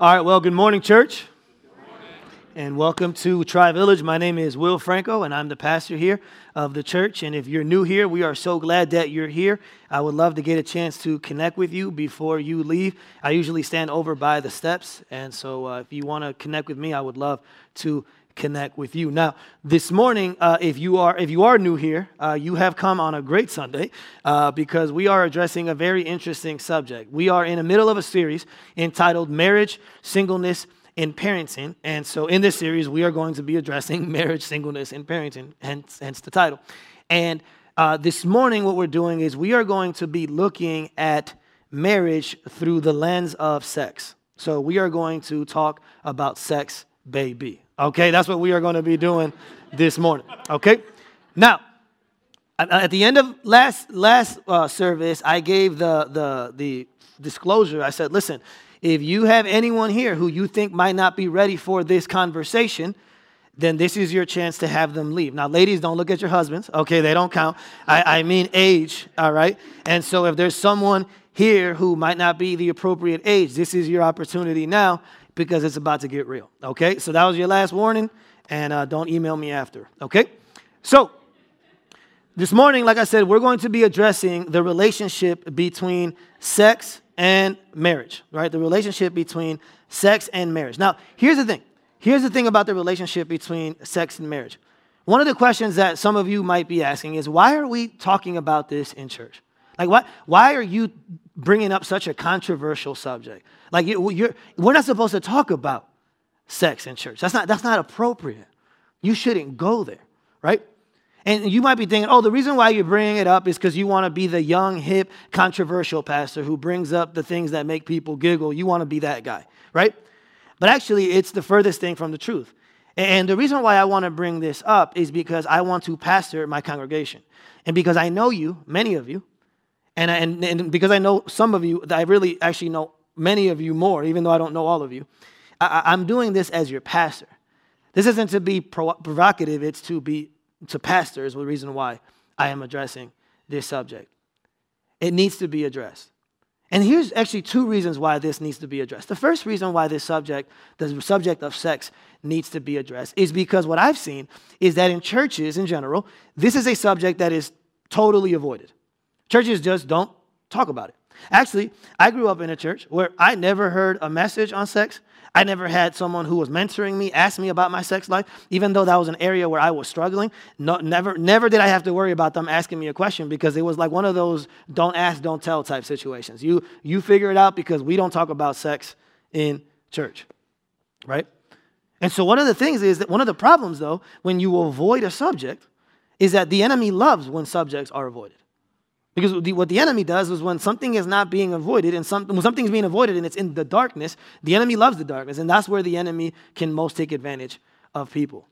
All right, well, good morning, church. And welcome to Tri Village. My name is Will Franco, and I'm the pastor here of the church. And if you're new here, we are so glad that you're here. I would love to get a chance to connect with you before you leave. I usually stand over by the steps, and so uh, if you want to connect with me, I would love to connect with you. Now, this morning, uh, if you are if you are new here, uh, you have come on a great Sunday uh, because we are addressing a very interesting subject. We are in the middle of a series entitled "Marriage, Singleness, in parenting. And so in this series, we are going to be addressing marriage, singleness, and parenting, hence, hence the title. And uh, this morning, what we're doing is we are going to be looking at marriage through the lens of sex. So we are going to talk about sex, baby. Okay, that's what we are going to be doing this morning. Okay, now at the end of last last uh, service, I gave the the the disclosure. I said, listen, if you have anyone here who you think might not be ready for this conversation, then this is your chance to have them leave. Now, ladies, don't look at your husbands. Okay, they don't count. I, I mean age, all right? And so if there's someone here who might not be the appropriate age, this is your opportunity now because it's about to get real. Okay, so that was your last warning, and uh, don't email me after. Okay, so this morning, like I said, we're going to be addressing the relationship between sex and marriage, right? The relationship between sex and marriage. Now, here's the thing. Here's the thing about the relationship between sex and marriage. One of the questions that some of you might be asking is why are we talking about this in church? Like, what, why are you bringing up such a controversial subject? Like, you're, we're not supposed to talk about sex in church. That's not, that's not appropriate. You shouldn't go there, right? And you might be thinking, oh, the reason why you're bringing it up is because you want to be the young, hip, controversial pastor who brings up the things that make people giggle. You want to be that guy, right? But actually, it's the furthest thing from the truth. And the reason why I want to bring this up is because I want to pastor my congregation. And because I know you, many of you, and, and, and because I know some of you, I really actually know many of you more, even though I don't know all of you, I, I'm doing this as your pastor. This isn't to be provocative, it's to be to pastors the reason why I am addressing this subject. It needs to be addressed. And here's actually two reasons why this needs to be addressed. The first reason why this subject, the subject of sex, needs to be addressed is because what I've seen is that in churches in general, this is a subject that is totally avoided. Churches just don't talk about it. Actually, I grew up in a church where I never heard a message on sex. I never had someone who was mentoring me ask me about my sex life, even though that was an area where I was struggling. No, never, never did I have to worry about them asking me a question because it was like one of those don't ask, don't tell type situations. You, you figure it out because we don't talk about sex in church, right? And so one of the things is that one of the problems, though, when you avoid a subject, is that the enemy loves when subjects are avoided. Because the, what the enemy does is when something is not being avoided and some, when something's being avoided and it's in the darkness, the enemy loves the darkness. And that's where the enemy can most take advantage of people.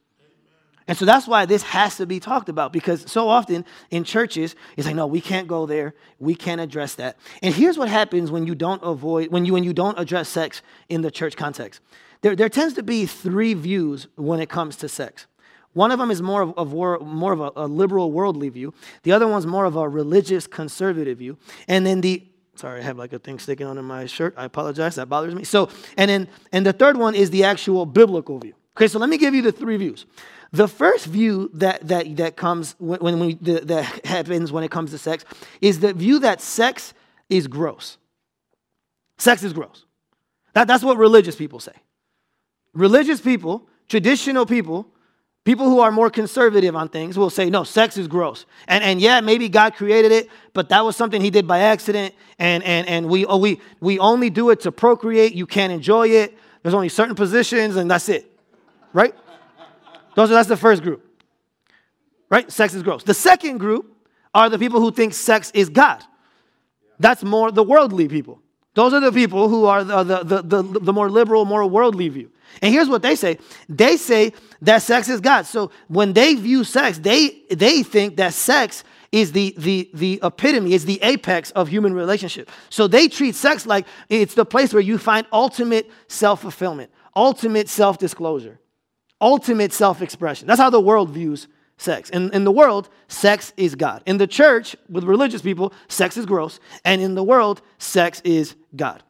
And so that's why this has to be talked about because so often in churches, it's like, no, we can't go there. We can't address that. And here's what happens when you don't avoid, when you, when you don't address sex in the church context. There, there tends to be three views when it comes to sex. One of them is more of, of more of a, a, liberal worldly view. The other one's more of a religious conservative view. And then the sorry, I have like a thing sticking on my shirt. I apologize. That bothers me. So, and then and the third one is the actual biblical view. Okay, so let me give you the three views. The first view that that that comes when, when we, that happens when it comes to sex is the view that sex is gross. Sex is gross. That, that's what religious people say. Religious people, traditional people, People who are more conservative on things will say, no, sex is gross. And, and yeah, maybe God created it, but that was something he did by accident. And, and, and we, oh, we, we only do it to procreate. You can't enjoy it. There's only certain positions, and that's it. Right? Those are, that's the first group. Right? Sex is gross. The second group are the people who think sex is God. That's more the worldly people. Those are the people who are the, the, the, the, the more liberal, more worldly view. And here's what they say they say that sex is God. So when they view sex, they, they think that sex is the, the, the epitome, is the apex of human relationship. So they treat sex like it's the place where you find ultimate self fulfillment, ultimate self disclosure, ultimate self expression. That's how the world views sex. In, in the world, sex is God. In the church, with religious people, sex is gross. And in the world, sex is God.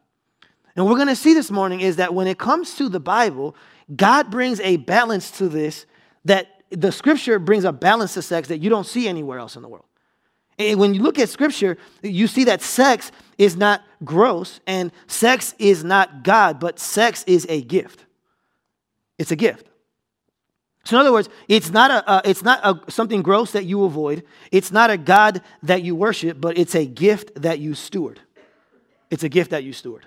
And we're going to see this morning is that when it comes to the Bible, God brings a balance to this that the scripture brings a balance to sex that you don't see anywhere else in the world. And when you look at scripture, you see that sex is not gross and sex is not God, but sex is a gift. It's a gift. So in other words, it's not a uh, it's not a, something gross that you avoid. It's not a God that you worship, but it's a gift that you steward. It's a gift that you steward.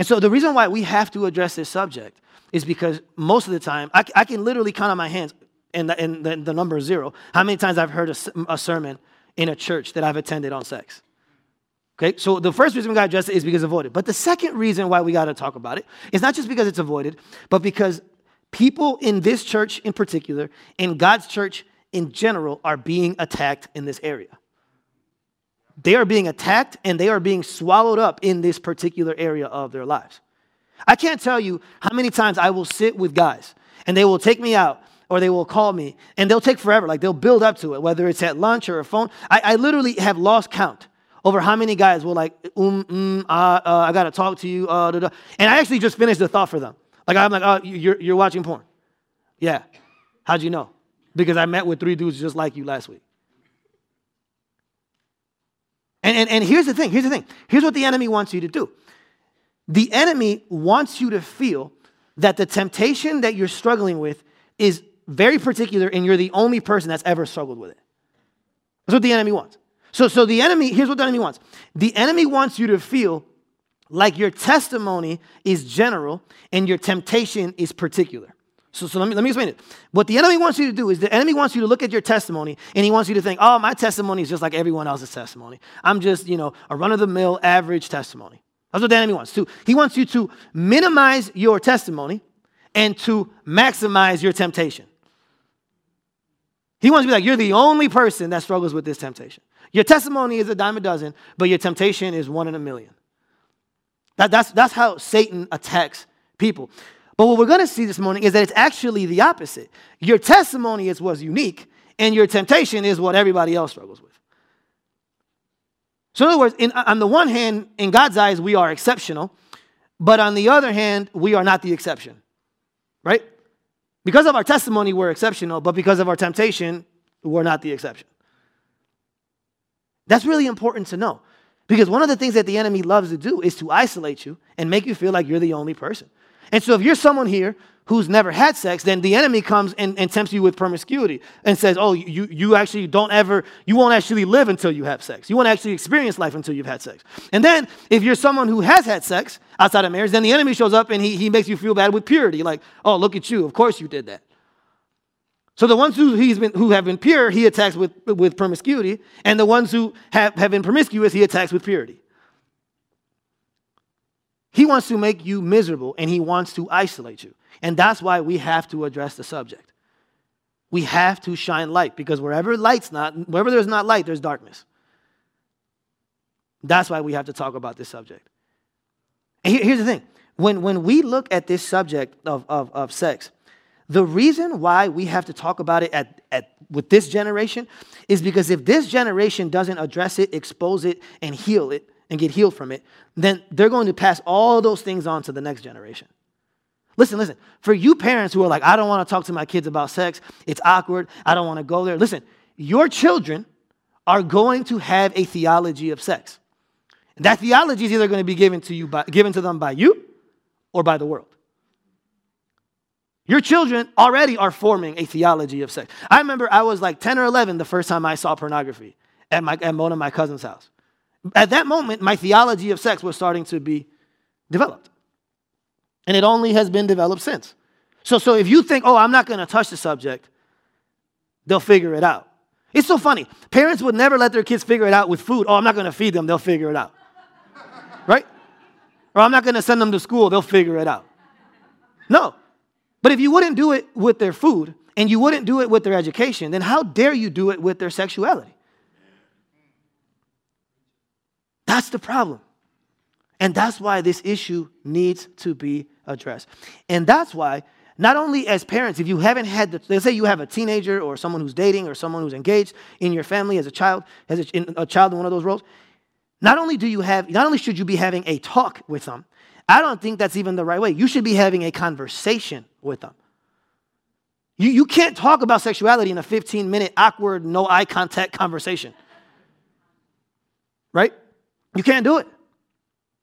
And so the reason why we have to address this subject is because most of the time, I, I can literally count on my hands, and the, and the, the number is zero, how many times I've heard a, a sermon in a church that I've attended on sex. Okay, so the first reason we got to address it is because avoided. But the second reason why we got to talk about it is not just because it's avoided, but because people in this church in particular, in God's church in general, are being attacked in this area. They are being attacked and they are being swallowed up in this particular area of their lives. I can't tell you how many times I will sit with guys and they will take me out or they will call me and they'll take forever. Like they'll build up to it, whether it's at lunch or a phone. I, I literally have lost count over how many guys will like, um, mm, uh, uh, I gotta talk to you, uh, da, da. and I actually just finished the thought for them. Like I'm like, oh, you're, you're watching porn. Yeah. How'd you know? Because I met with three dudes just like you last week. And, and, and here's the thing here's the thing. Here's what the enemy wants you to do the enemy wants you to feel that the temptation that you're struggling with is very particular and you're the only person that's ever struggled with it. That's what the enemy wants. So, so the enemy, here's what the enemy wants the enemy wants you to feel like your testimony is general and your temptation is particular. So, so let, me, let me explain it. What the enemy wants you to do is the enemy wants you to look at your testimony and he wants you to think, oh, my testimony is just like everyone else's testimony. I'm just, you know, a run of the mill average testimony. That's what the enemy wants. To, he wants you to minimize your testimony and to maximize your temptation. He wants to be like, you're the only person that struggles with this temptation. Your testimony is a dime a dozen, but your temptation is one in a million. That, that's, that's how Satan attacks people. But what we're going to see this morning is that it's actually the opposite. Your testimony is what's unique, and your temptation is what everybody else struggles with. So, in other words, in, on the one hand, in God's eyes, we are exceptional, but on the other hand, we are not the exception, right? Because of our testimony, we're exceptional, but because of our temptation, we're not the exception. That's really important to know. Because one of the things that the enemy loves to do is to isolate you and make you feel like you're the only person. And so if you're someone here who's never had sex, then the enemy comes and, and tempts you with promiscuity and says, oh, you, you actually don't ever, you won't actually live until you have sex. You won't actually experience life until you've had sex. And then if you're someone who has had sex outside of marriage, then the enemy shows up and he, he makes you feel bad with purity. Like, oh, look at you. Of course you did that. So the ones who, he's been, who have been pure, he attacks with, with promiscuity. And the ones who have, have been promiscuous, he attacks with purity. He wants to make you miserable and he wants to isolate you. And that's why we have to address the subject. We have to shine light because wherever light's not, wherever there's not light, there's darkness. That's why we have to talk about this subject. And here's the thing when, when we look at this subject of, of, of sex, the reason why we have to talk about it at, at, with this generation is because if this generation doesn't address it, expose it, and heal it, and get healed from it, then they're going to pass all those things on to the next generation. Listen, listen. For you parents who are like, I don't want to talk to my kids about sex, it's awkward, I don't want to go there. Listen, your children are going to have a theology of sex. That theology is either going to be given to you by, given to them by you or by the world. Your children already are forming a theology of sex. I remember I was like 10 or 11 the first time I saw pornography at, my, at one of my cousin's house. At that moment, my theology of sex was starting to be developed. And it only has been developed since. So, so if you think, oh, I'm not going to touch the subject, they'll figure it out. It's so funny. Parents would never let their kids figure it out with food. Oh, I'm not going to feed them, they'll figure it out. Right? Or I'm not going to send them to school, they'll figure it out. No. But if you wouldn't do it with their food and you wouldn't do it with their education, then how dare you do it with their sexuality? That's the problem. And that's why this issue needs to be addressed. And that's why, not only as parents, if you haven't had, the, let's say you have a teenager or someone who's dating or someone who's engaged in your family as a child, as a, a child in one of those roles, not only do you have, not only should you be having a talk with them, I don't think that's even the right way. You should be having a conversation with them. You, you can't talk about sexuality in a 15 minute, awkward, no eye contact conversation. Right? You can't do it.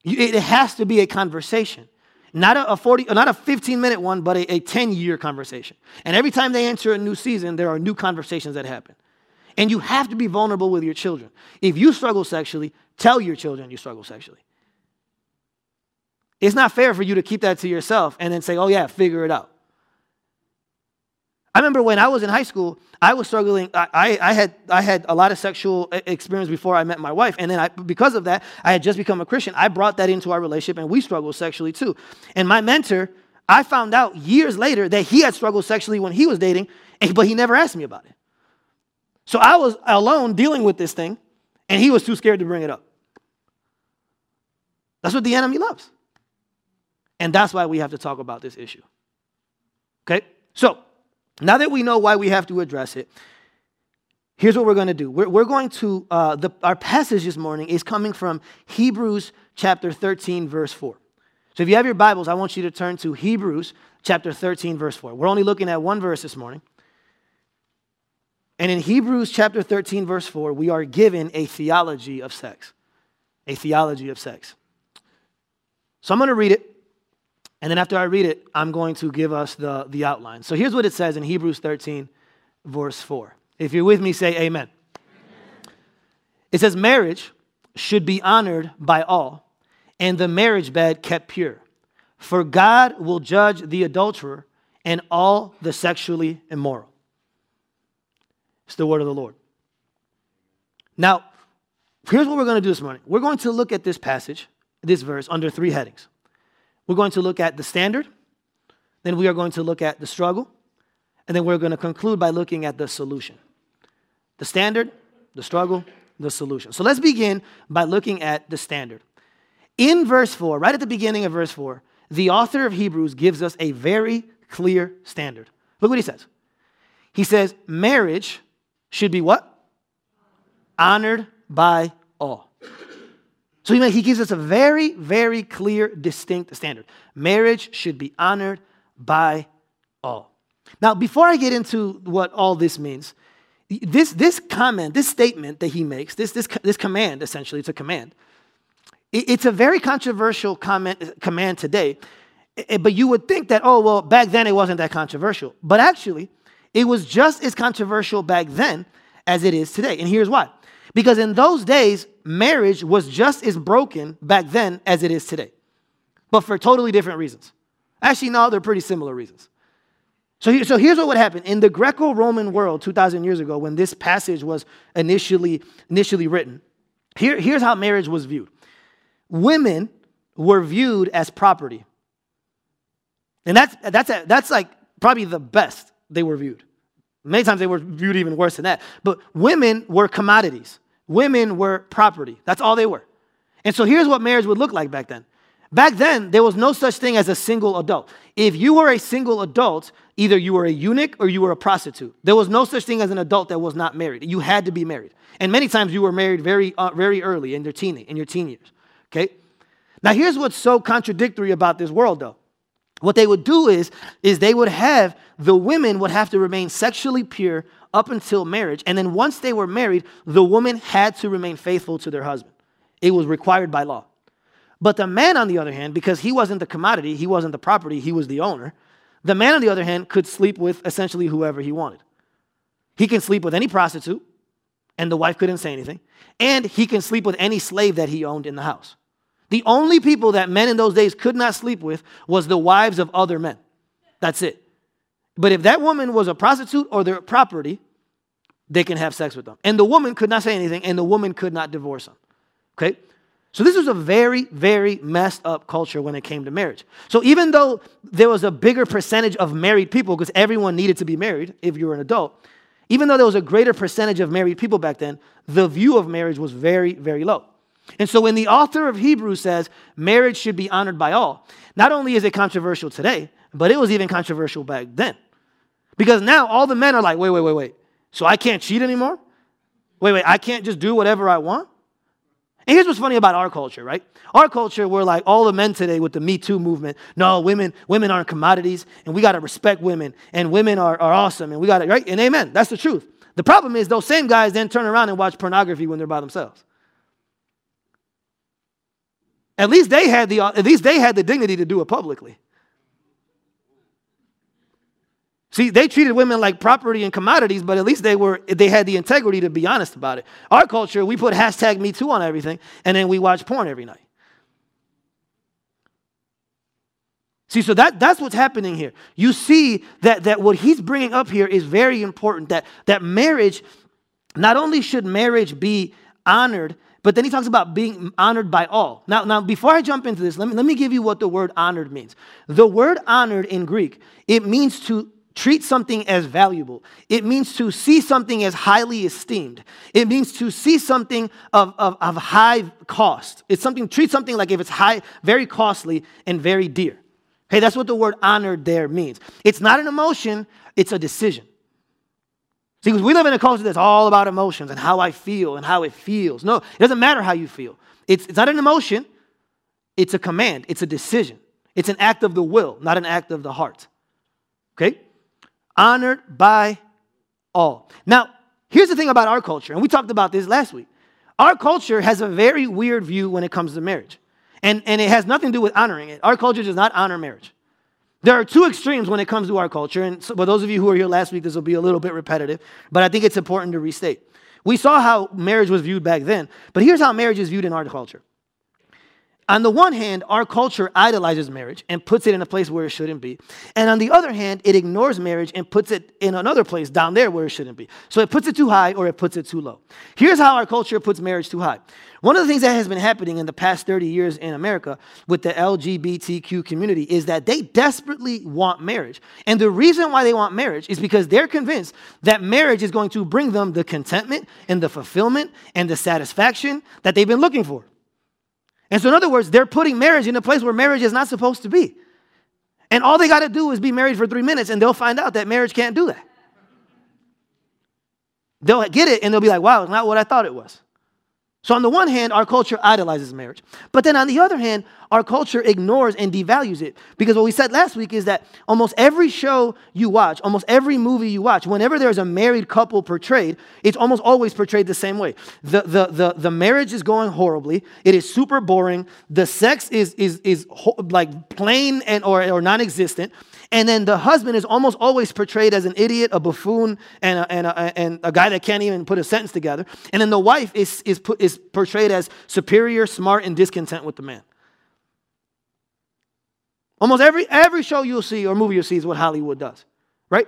You, it has to be a conversation. Not a, a 40, not a 15 minute one, but a, a 10 year conversation. And every time they enter a new season, there are new conversations that happen. And you have to be vulnerable with your children. If you struggle sexually, tell your children you struggle sexually. It's not fair for you to keep that to yourself and then say, oh, yeah, figure it out. I remember when I was in high school, I was struggling. I, I, had, I had a lot of sexual experience before I met my wife. And then I, because of that, I had just become a Christian. I brought that into our relationship and we struggled sexually too. And my mentor, I found out years later that he had struggled sexually when he was dating, but he never asked me about it. So I was alone dealing with this thing, and he was too scared to bring it up. That's what the enemy loves. And that's why we have to talk about this issue. Okay? So, now that we know why we have to address it, here's what we're going to do. We're, we're going to, uh, the, our passage this morning is coming from Hebrews chapter 13, verse 4. So if you have your Bibles, I want you to turn to Hebrews chapter 13, verse 4. We're only looking at one verse this morning. And in Hebrews chapter 13, verse 4, we are given a theology of sex. A theology of sex. So I'm going to read it. And then after I read it, I'm going to give us the, the outline. So here's what it says in Hebrews 13, verse 4. If you're with me, say amen. amen. It says, Marriage should be honored by all, and the marriage bed kept pure. For God will judge the adulterer and all the sexually immoral. It's the word of the Lord. Now, here's what we're going to do this morning. We're going to look at this passage, this verse, under three headings. We're going to look at the standard, then we are going to look at the struggle, and then we're going to conclude by looking at the solution. The standard, the struggle, the solution. So let's begin by looking at the standard. In verse 4, right at the beginning of verse 4, the author of Hebrews gives us a very clear standard. Look what he says. He says, marriage should be what? Honored by all. So he gives us a very, very clear, distinct standard. Marriage should be honored by all. Now, before I get into what all this means, this, this comment, this statement that he makes, this, this, this command, essentially, it's a command. it's a very controversial comment, uh, command today, but you would think that, oh, well, back then it wasn't that controversial. But actually, it was just as controversial back then as it is today. And here's why. Because in those days, marriage was just as broken back then as it is today, but for totally different reasons. Actually, no, they're pretty similar reasons. So, so here's what would happen. In the Greco Roman world 2,000 years ago, when this passage was initially, initially written, here, here's how marriage was viewed women were viewed as property. And that's, that's, that's like probably the best they were viewed. Many times they were viewed even worse than that. But women were commodities, women were property. That's all they were. And so here's what marriage would look like back then. Back then, there was no such thing as a single adult. If you were a single adult, either you were a eunuch or you were a prostitute. There was no such thing as an adult that was not married. You had to be married. And many times you were married very, uh, very early in your, teen, in your teen years. Okay? Now, here's what's so contradictory about this world, though. What they would do is, is they would have the women would have to remain sexually pure up until marriage. And then once they were married, the woman had to remain faithful to their husband. It was required by law. But the man, on the other hand, because he wasn't the commodity, he wasn't the property, he was the owner, the man, on the other hand, could sleep with essentially whoever he wanted. He can sleep with any prostitute, and the wife couldn't say anything, and he can sleep with any slave that he owned in the house. The only people that men in those days could not sleep with was the wives of other men. That's it. But if that woman was a prostitute or their property, they can have sex with them. And the woman could not say anything, and the woman could not divorce them. Okay? So this was a very, very messed up culture when it came to marriage. So even though there was a bigger percentage of married people, because everyone needed to be married if you were an adult, even though there was a greater percentage of married people back then, the view of marriage was very, very low. And so when the author of Hebrews says marriage should be honored by all, not only is it controversial today, but it was even controversial back then. Because now all the men are like, wait, wait, wait, wait. So I can't cheat anymore? Wait, wait, I can't just do whatever I want? And here's what's funny about our culture, right? Our culture, we're like all the men today with the Me Too movement. No, women, women aren't commodities, and we gotta respect women, and women are, are awesome, and we gotta, right? And amen. That's the truth. The problem is those same guys then turn around and watch pornography when they're by themselves. At least they had the at least they had the dignity to do it publicly. See, they treated women like property and commodities, but at least they were they had the integrity to be honest about it. Our culture, we put hashtag me too on everything, and then we watch porn every night. See, so that, that's what's happening here. You see that, that what he's bringing up here is very important that, that marriage, not only should marriage be honored, but then he talks about being honored by all. Now, now before I jump into this, let me, let me give you what the word honored means. The word honored in Greek, it means to treat something as valuable. It means to see something as highly esteemed. It means to see something of, of, of high cost. It's something, treat something like if it's high, very costly and very dear. Okay, that's what the word honored there means. It's not an emotion, it's a decision. See, because we live in a culture that's all about emotions and how I feel and how it feels. No, it doesn't matter how you feel. It's, it's not an emotion, it's a command, it's a decision. It's an act of the will, not an act of the heart. Okay? Honored by all. Now, here's the thing about our culture, and we talked about this last week. Our culture has a very weird view when it comes to marriage. And, and it has nothing to do with honoring it. Our culture does not honor marriage. There are two extremes when it comes to our culture. And so, for those of you who were here last week, this will be a little bit repetitive, but I think it's important to restate. We saw how marriage was viewed back then, but here's how marriage is viewed in our culture. On the one hand, our culture idolizes marriage and puts it in a place where it shouldn't be. And on the other hand, it ignores marriage and puts it in another place down there where it shouldn't be. So it puts it too high or it puts it too low. Here's how our culture puts marriage too high. One of the things that has been happening in the past 30 years in America with the LGBTQ community is that they desperately want marriage. And the reason why they want marriage is because they're convinced that marriage is going to bring them the contentment and the fulfillment and the satisfaction that they've been looking for. And so, in other words, they're putting marriage in a place where marriage is not supposed to be. And all they got to do is be married for three minutes, and they'll find out that marriage can't do that. They'll get it, and they'll be like, wow, it's not what I thought it was. So, on the one hand, our culture idolizes marriage. But then on the other hand, our culture ignores and devalues it. Because what we said last week is that almost every show you watch, almost every movie you watch, whenever there's a married couple portrayed, it's almost always portrayed the same way. The, the, the, the marriage is going horribly, it is super boring, the sex is, is, is like plain and, or, or non existent. And then the husband is almost always portrayed as an idiot, a buffoon, and a, and a, and a guy that can't even put a sentence together. And then the wife is, is, put, is portrayed as superior, smart, and discontent with the man. Almost every, every show you'll see or movie you'll see is what Hollywood does, right?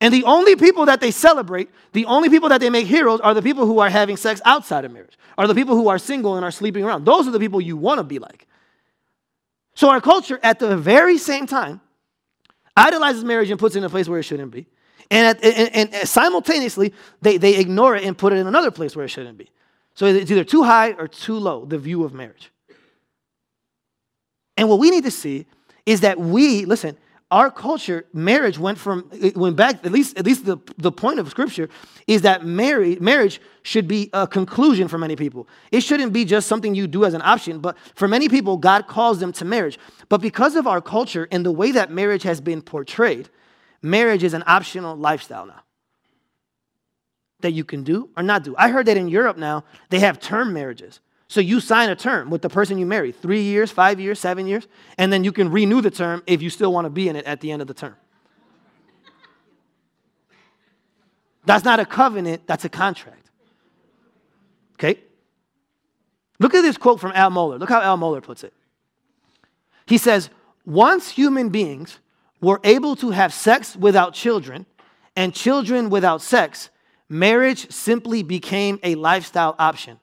And the only people that they celebrate, the only people that they make heroes are the people who are having sex outside of marriage, are the people who are single and are sleeping around. Those are the people you want to be like. So our culture, at the very same time, idolizes marriage and puts it in a place where it shouldn't be. And, at, and, and, simultaneously, they, they ignore it and put it in another place where it shouldn't be. So it's either too high or too low, the view of marriage. And what we need to see is that we, listen, our culture, marriage went from, it went back, at least, at least the, the point of scripture is that marry, marriage should be a conclusion for many people. It shouldn't be just something you do as an option, but for many people, God calls them to marriage. But because of our culture and the way that marriage has been portrayed, marriage is an optional lifestyle now that you can do or not do. I heard that in Europe now, they have term marriages. So you sign a term with the person you marry, three years, five years, seven years, and then you can renew the term if you still want to be in it at the end of the term. That's not a covenant, that's a contract. Okay? Look at this quote from Al Mohler. Look how Al Mohler puts it. He says, Once human beings were able to have sex without children and children without sex, marriage simply became a lifestyle option.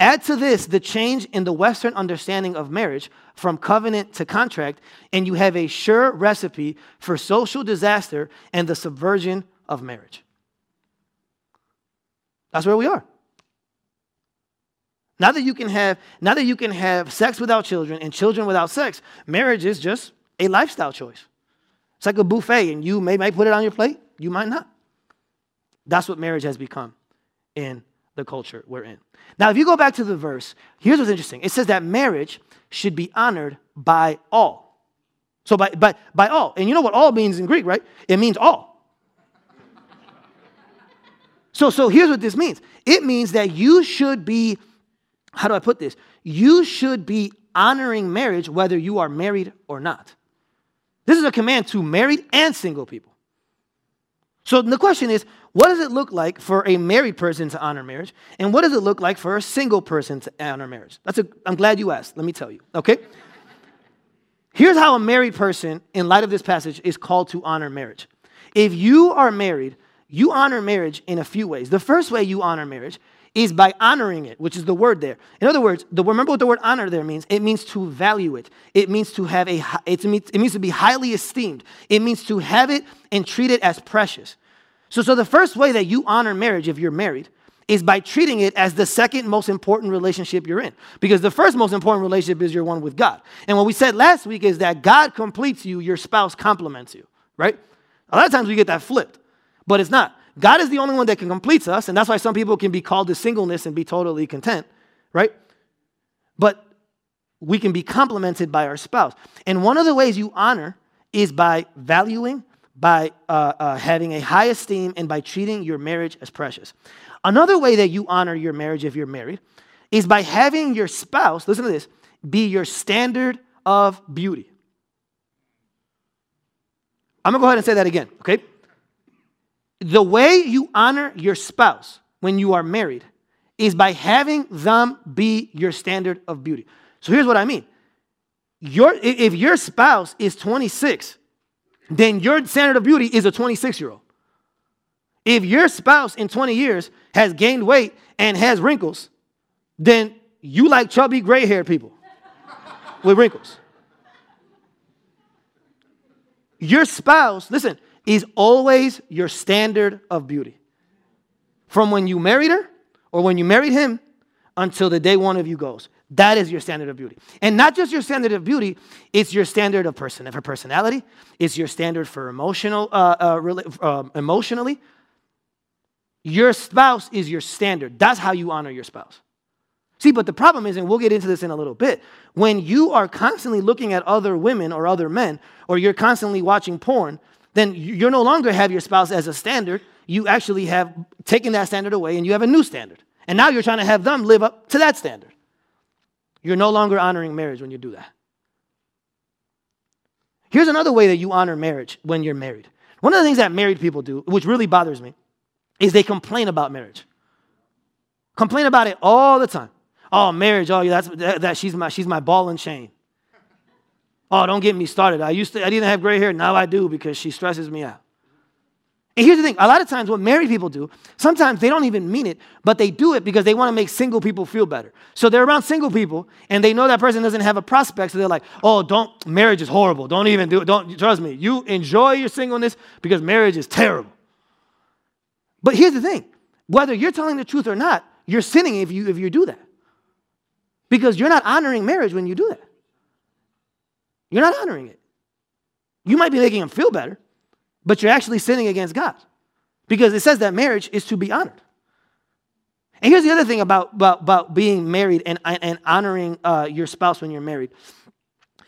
Add to this the change in the Western understanding of marriage from covenant to contract, and you have a sure recipe for social disaster and the subversion of marriage. That's where we are. Now that you can have, now that you can have sex without children and children without sex, marriage is just a lifestyle choice. It's like a buffet, and you may, may put it on your plate, you might not. That's what marriage has become in the culture we're in. Now, if you go back to the verse, here's what's interesting it says that marriage should be honored by all. So, by, by, by all. And you know what all means in Greek, right? It means all. so, so here's what this means it means that you should be, how do I put this? You should be honoring marriage whether you are married or not. This is a command to married and single people. So the question is, what does it look like for a married person to honor marriage? And what does it look like for a single person to honor marriage? That's a, I'm glad you asked. Let me tell you, okay? Here's how a married person, in light of this passage, is called to honor marriage. If you are married, you honor marriage in a few ways. The first way you honor marriage is by honoring it, which is the word there. In other words, the, remember what the word honor there means? It means to value it. It means to have a, it means, it means to be highly esteemed. It means to have it and treat it as precious. So, so the first way that you honor marriage, if you're married, is by treating it as the second most important relationship you're in. Because the first most important relationship is your one with God. And what we said last week is that God completes you, your spouse complements you, right? A lot of times we get that flipped, but it's not. God is the only one that can complete us, and that's why some people can be called to singleness and be totally content, right? But we can be complemented by our spouse. And one of the ways you honor is by valuing, by uh, uh, having a high esteem, and by treating your marriage as precious. Another way that you honor your marriage if you're married is by having your spouse, listen to this, be your standard of beauty. I'm gonna go ahead and say that again, okay? The way you honor your spouse when you are married is by having them be your standard of beauty. So here's what I mean. Your, if your spouse is 26, then your standard of beauty is a 26 year old. If your spouse in 20 years has gained weight and has wrinkles, then you like chubby gray haired people with wrinkles. Your spouse, listen, is always your standard of beauty. From when you married her or when you married him until the day one of you goes. That is your standard of beauty. And not just your standard of beauty, it's your standard of person, for personality. It's your standard for emotional, uh, uh, uh, emotionally. Your spouse is your standard. That's how you honor your spouse. See, but the problem is, and we'll get into this in a little bit, when you are constantly looking at other women or other men, or you're constantly watching porn, then you no longer have your spouse as a standard. You actually have taken that standard away and you have a new standard. And now you're trying to have them live up to that standard. You're no longer honoring marriage when you do that. Here's another way that you honor marriage when you're married. One of the things that married people do, which really bothers me, is they complain about marriage. Complain about it all the time. Oh, marriage, oh, that's that, that she's my she's my ball and chain. Oh, don't get me started. I used to, I didn't have gray hair. Now I do because she stresses me out. And here's the thing a lot of times, what married people do, sometimes they don't even mean it, but they do it because they want to make single people feel better. So they're around single people and they know that person doesn't have a prospect. So they're like, oh, don't, marriage is horrible. Don't even do it. Don't, trust me. You enjoy your singleness because marriage is terrible. But here's the thing whether you're telling the truth or not, you're sinning if you, if you do that. Because you're not honoring marriage when you do that. You're not honoring it. You might be making them feel better, but you're actually sinning against God. Because it says that marriage is to be honored. And here's the other thing about, about, about being married and, and honoring uh, your spouse when you're married.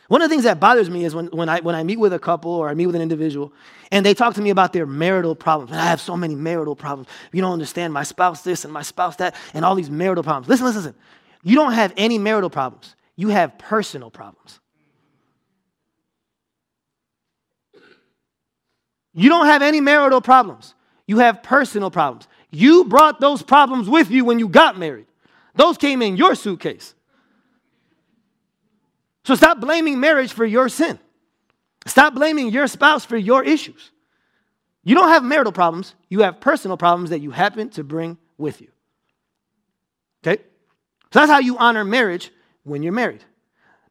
One of the things that bothers me is when, when, I, when I meet with a couple or I meet with an individual and they talk to me about their marital problems. And I have so many marital problems. You don't understand my spouse this and my spouse that and all these marital problems. Listen, listen, listen. You don't have any marital problems, you have personal problems. You don't have any marital problems. You have personal problems. You brought those problems with you when you got married. Those came in your suitcase. So stop blaming marriage for your sin. Stop blaming your spouse for your issues. You don't have marital problems, you have personal problems that you happen to bring with you. Okay? So that's how you honor marriage when you're married.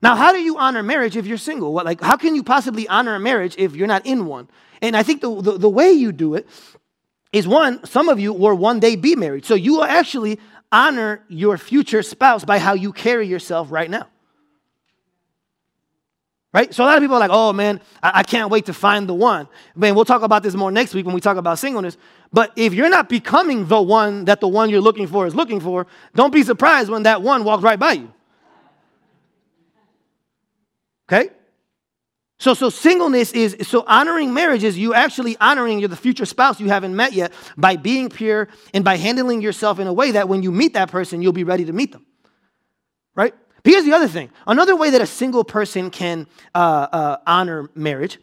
Now, how do you honor marriage if you're single? What, like, how can you possibly honor a marriage if you're not in one? And I think the, the, the way you do it is one, some of you will one day be married. So you will actually honor your future spouse by how you carry yourself right now. Right? So a lot of people are like, oh man, I, I can't wait to find the one. Man, we'll talk about this more next week when we talk about singleness. But if you're not becoming the one that the one you're looking for is looking for, don't be surprised when that one walks right by you. Okay? So, so singleness is so honoring marriage is you actually honoring your the future spouse you haven't met yet by being pure and by handling yourself in a way that when you meet that person, you'll be ready to meet them. Right? Here's the other thing. Another way that a single person can uh, uh, honor marriage.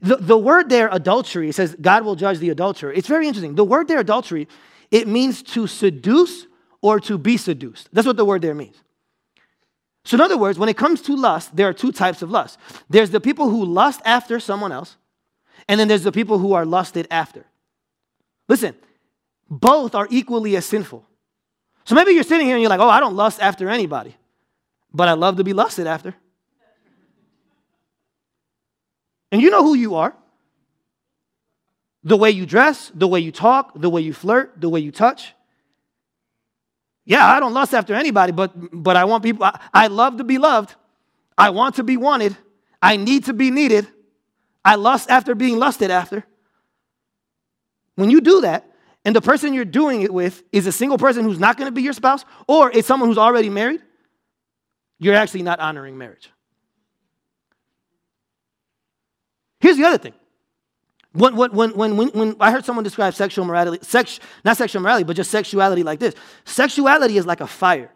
The, the word there, adultery, says God will judge the adulterer. It's very interesting. The word there, adultery, it means to seduce or to be seduced. That's what the word there means. So, in other words, when it comes to lust, there are two types of lust there's the people who lust after someone else, and then there's the people who are lusted after. Listen, both are equally as sinful. So maybe you're sitting here and you're like, oh, I don't lust after anybody, but I love to be lusted after. And you know who you are the way you dress, the way you talk, the way you flirt, the way you touch. Yeah, I don't lust after anybody, but, but I want people, I, I love to be loved. I want to be wanted. I need to be needed. I lust after being lusted after. When you do that, and the person you're doing it with is a single person who's not going to be your spouse, or it's someone who's already married, you're actually not honoring marriage. Here's the other thing when, when, when, when, when I heard someone describe sexual morality, sex, not sexual morality, but just sexuality like this sexuality is like a fire.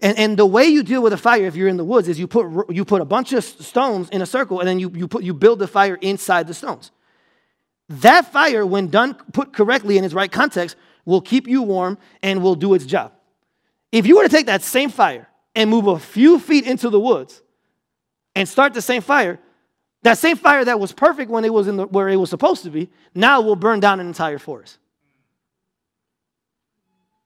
And, and the way you deal with a fire if you're in the woods is you put, you put a bunch of stones in a circle and then you, you, put, you build the fire inside the stones. That fire, when done, put correctly in its right context, will keep you warm and will do its job. If you were to take that same fire and move a few feet into the woods and start the same fire, that same fire that was perfect when it was in the, where it was supposed to be, now will burn down an entire forest.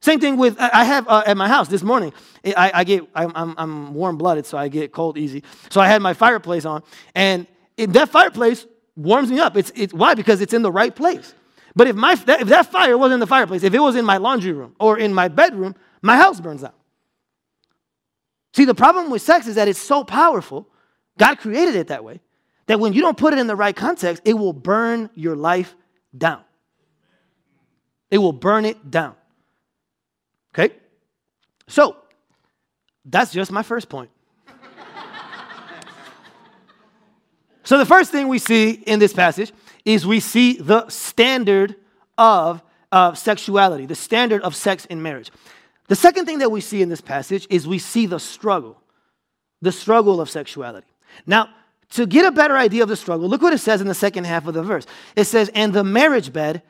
Same thing with, I have uh, at my house this morning, I, I get, I'm, I'm warm blooded, so I get cold easy. So I had my fireplace on, and it, that fireplace warms me up. It's, it's, why? Because it's in the right place. But if, my, that, if that fire wasn't in the fireplace, if it was in my laundry room or in my bedroom, my house burns out. See, the problem with sex is that it's so powerful. God created it that way that when you don't put it in the right context, it will burn your life down. It will burn it down. Okay? So, that's just my first point. so, the first thing we see in this passage is we see the standard of, of sexuality, the standard of sex in marriage. The second thing that we see in this passage is we see the struggle, the struggle of sexuality. Now, to get a better idea of the struggle, look what it says in the second half of the verse. It says, And the marriage bed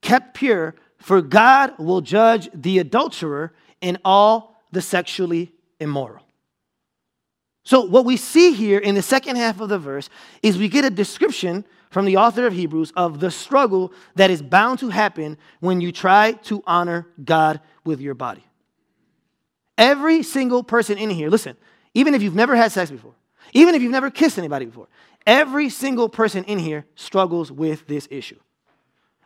kept pure, for God will judge the adulterer and all the sexually immoral. So, what we see here in the second half of the verse is we get a description from the author of Hebrews of the struggle that is bound to happen when you try to honor God with your body. Every single person in here, listen, even if you've never had sex before, even if you've never kissed anybody before, every single person in here struggles with this issue.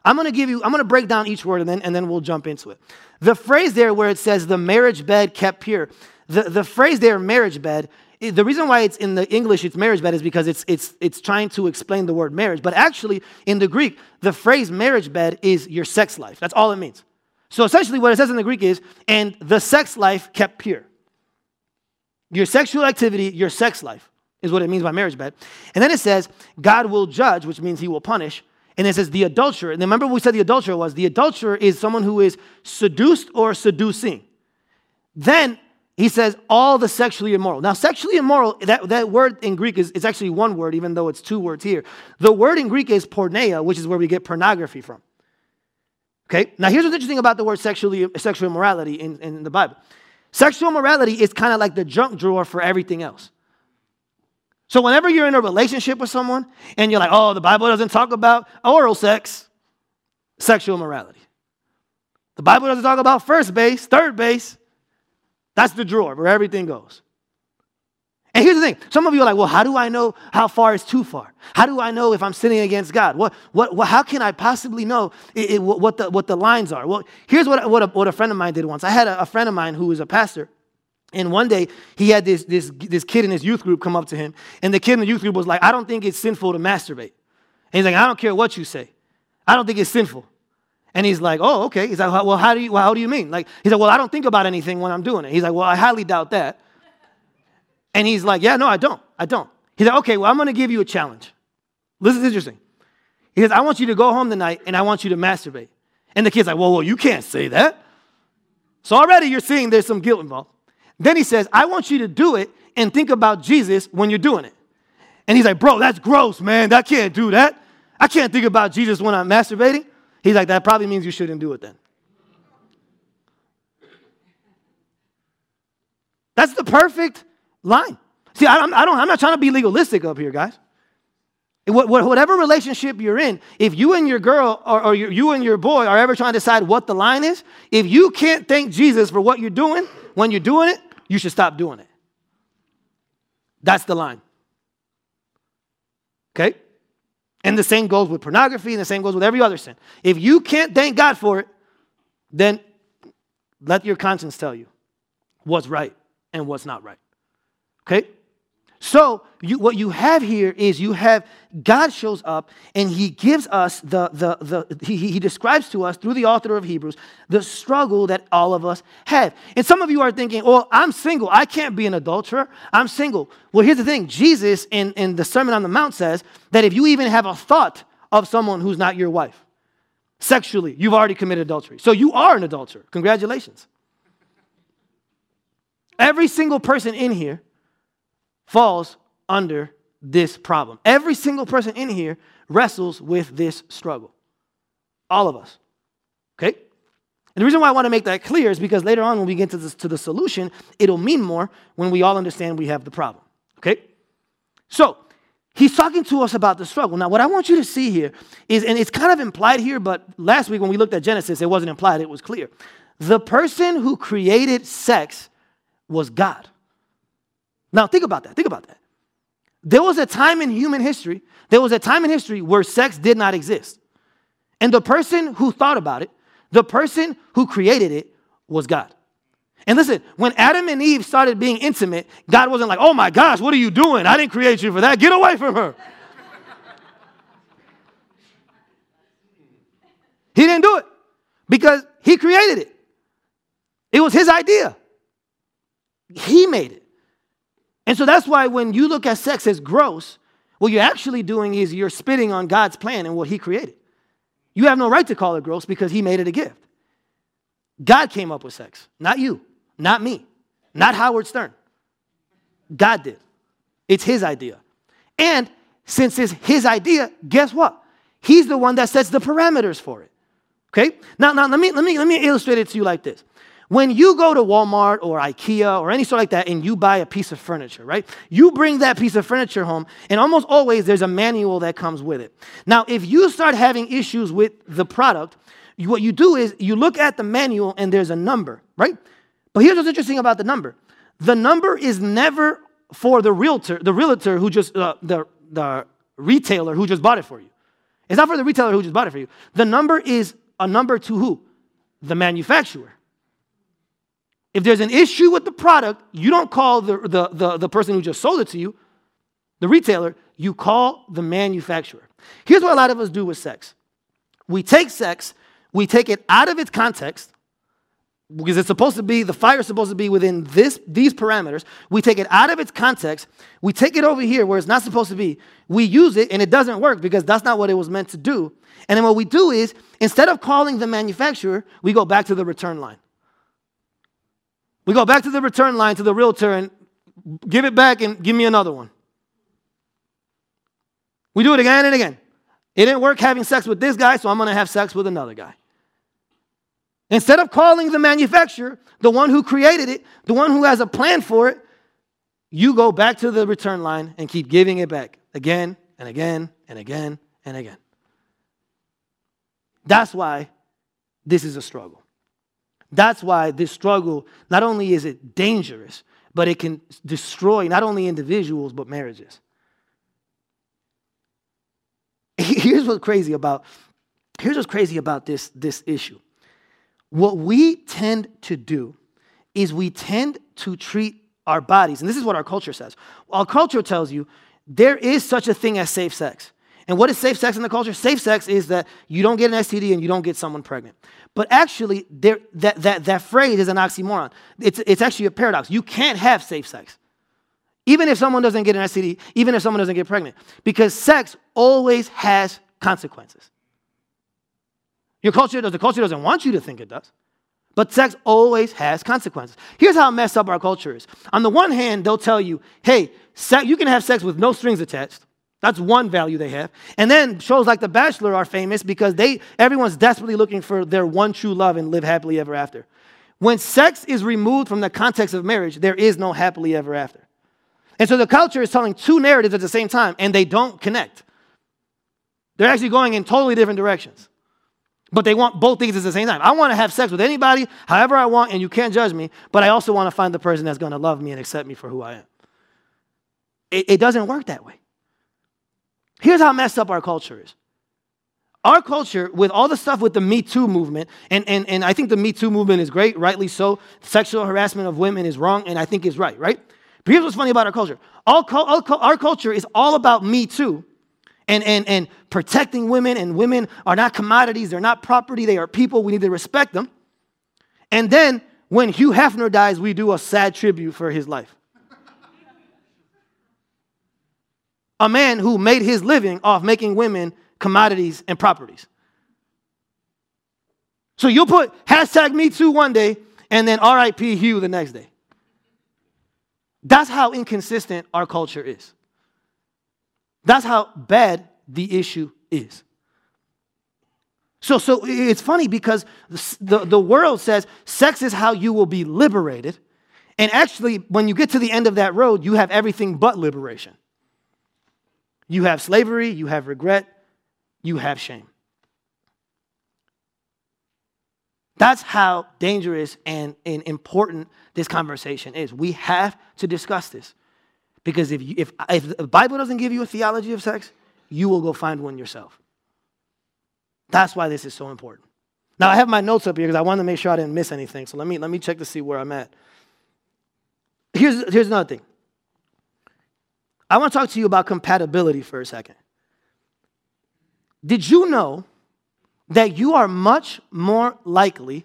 I'm gonna give you, I'm gonna break down each word and then, and then we'll jump into it. The phrase there where it says the marriage bed kept pure, the, the phrase there, marriage bed, the reason why it's in the English it's marriage bed is because it's, it's, it's trying to explain the word marriage. But actually, in the Greek, the phrase marriage bed is your sex life. That's all it means. So essentially, what it says in the Greek is, and the sex life kept pure. Your sexual activity, your sex life is what it means by marriage bed. And then it says, God will judge, which means he will punish. And it says the adulterer. And remember we said the adulterer was the adulterer is someone who is seduced or seducing. Then he says all the sexually immoral. Now, sexually immoral, that, that word in Greek is, is actually one word, even though it's two words here. The word in Greek is porneia, which is where we get pornography from. Okay, now here's what's interesting about the word sexually, sexual immorality in, in the Bible. Sexual morality is kind of like the junk drawer for everything else. So, whenever you're in a relationship with someone and you're like, oh, the Bible doesn't talk about oral sex, sexual morality. The Bible doesn't talk about first base, third base. That's the drawer where everything goes. And here's the thing some of you are like, well, how do I know how far is too far? How do I know if I'm sinning against God? What, what, what how can I possibly know it, it, what, the, what the lines are? Well, here's what, what, a, what a friend of mine did once. I had a, a friend of mine who was a pastor And one day he had this, this, this kid in his youth group come up to him, and the kid in the youth group was like, I don't think it's sinful to masturbate. And he's like, I don't care what you say. I don't think it's sinful. And he's like, oh, okay. He's like, well, how do you, well, how do you mean? Like, he's like, well, I don't think about anything when I'm doing it. He's like, well, I highly doubt that. And he's like, yeah, no, I don't. I don't. He's like, okay, well, I'm going to give you a challenge. This is interesting. He says, I want you to go home tonight and I want you to masturbate. And the kid's like, well, well, you can't say that. So already you're seeing there's some guilt involved. Then he says, I want you to do it and think about Jesus when you're doing it. And he's like, bro, that's gross, man. I can't do that. I can't think about Jesus when I'm masturbating. He's like, that probably means you shouldn't do it then. That's the perfect line. See, I, I don't, I'm not trying to be legalistic up here, guys. Whatever relationship you're in, if you and your girl or, or you and your boy are ever trying to decide what the line is, if you can't thank Jesus for what you're doing when you're doing it, you should stop doing it. That's the line. Okay? And the same goes with pornography, and the same goes with every other sin. If you can't thank God for it, then let your conscience tell you what's right and what's not right. Okay? So, you, what you have here is you have God shows up and he gives us the, the, the he, he describes to us through the author of Hebrews the struggle that all of us have. And some of you are thinking, well, I'm single. I can't be an adulterer. I'm single. Well, here's the thing Jesus in, in the Sermon on the Mount says that if you even have a thought of someone who's not your wife sexually, you've already committed adultery. So you are an adulterer. Congratulations. Every single person in here falls under this problem. Every single person in here wrestles with this struggle. All of us. Okay? And the reason why I want to make that clear is because later on, when we get to, this, to the solution, it'll mean more when we all understand we have the problem. Okay? So, he's talking to us about the struggle. Now, what I want you to see here is, and it's kind of implied here, but last week when we looked at Genesis, it wasn't implied, it was clear. The person who created sex was God. Now, think about that. Think about that. There was a time in human history, there was a time in history where sex did not exist. And the person who thought about it, the person who created it, was God. And listen, when Adam and Eve started being intimate, God wasn't like, oh my gosh, what are you doing? I didn't create you for that. Get away from her. he didn't do it because he created it. It was his idea. He made it. And so that's why when you look at sex as gross, what you're actually doing is you're spitting on God's plan and what He created. You have no right to call it gross because He made it a gift. God came up with sex, not you, not me, not Howard Stern. God did. It's His idea. And since it's His idea, guess what? He's the one that sets the parameters for it. Okay? Now, now let me let me let me illustrate it to you like this. When you go to Walmart or IKEA or any sort like that and you buy a piece of furniture, right? You bring that piece of furniture home, and almost always there's a manual that comes with it. Now, if you start having issues with the product, what you do is you look at the manual and there's a number, right? But here's what's interesting about the number the number is never for the realtor, the realtor who just, uh, the, the retailer who just bought it for you. It's not for the retailer who just bought it for you. The number is a number to who? The manufacturer. If there's an issue with the product, you don't call the, the, the, the, person who just sold it to you, the retailer, you call the manufacturer. Here's what a lot of us do with sex we take sex, we take it out of its context, because it's supposed to be, the fire is supposed to be within this, these parameters. We take it out of its context, we take it over here where it's not supposed to be. We use it and it doesn't work because that's not what it was meant to do. And then what we do is, instead of calling the manufacturer, we go back to the return line. We go back to the return line to the realtor and give it back and give me another one. We do it again and again. It didn't work having sex with this guy, so I'm going to have sex with another guy. Instead of calling the manufacturer, the one who created it, the one who has a plan for it, you go back to the return line and keep giving it back again and again and again and again. That's why this is a struggle. That's why this struggle, not only is it dangerous, but it can destroy not only individuals, but marriages. Here's what's crazy about, here's what's crazy about this, this issue. What we tend to do is we tend to treat our bodies, and this is what our culture says. Our culture tells you there is such a thing as safe sex. And what is safe sex in the culture? Safe sex is that you don't get an STD and you don't get someone pregnant. But actually, there, that, that, that phrase is an oxymoron. It's, it's actually a paradox. You can't have safe sex. Even if someone doesn't get an STD, even if someone doesn't get pregnant, because sex always has consequences. Your culture does, the culture doesn't want you to think it does. But sex always has consequences. Here's how messed up our culture is. On the one hand, they'll tell you, hey, you can have sex with no strings attached. That's one value they have. And then shows like The Bachelor are famous because they everyone's desperately looking for their one true love and live happily ever after. When sex is removed from the context of marriage, there is no happily ever after. And so the culture is telling two narratives at the same time, and they don't connect. They're actually going in totally different directions. But they want both things at the same time. I want to have sex with anybody, however I want, and you can't judge me, but I also want to find the person that's going to love me and accept me for who I am. It, it doesn't work that way. Here's how messed up our culture is. Our culture, with all the stuff with the Me Too movement, and, and, and I think the Me Too movement is great, rightly so. Sexual harassment of women is wrong, and I think is right, right? But here's what's funny about our culture. All, all, our culture is all about Me Too and, and, and protecting women, and women are not commodities, they're not property, they are people, we need to respect them. And then when Hugh Hefner dies, we do a sad tribute for his life. A man who made his living off making women commodities and properties. So you'll put hashtag me too one day and then RIP Hugh the next day. That's how inconsistent our culture is. That's how bad the issue is. So, so it's funny because the, the world says sex is how you will be liberated. And actually, when you get to the end of that road, you have everything but liberation. You have slavery, you have regret, you have shame. That's how dangerous and, and important this conversation is. We have to discuss this. Because if, you, if, if the Bible doesn't give you a theology of sex, you will go find one yourself. That's why this is so important. Now, I have my notes up here because I wanted to make sure I didn't miss anything. So let me, let me check to see where I'm at. Here's, here's another thing I want to talk to you about compatibility for a second. Did you know that you are much more likely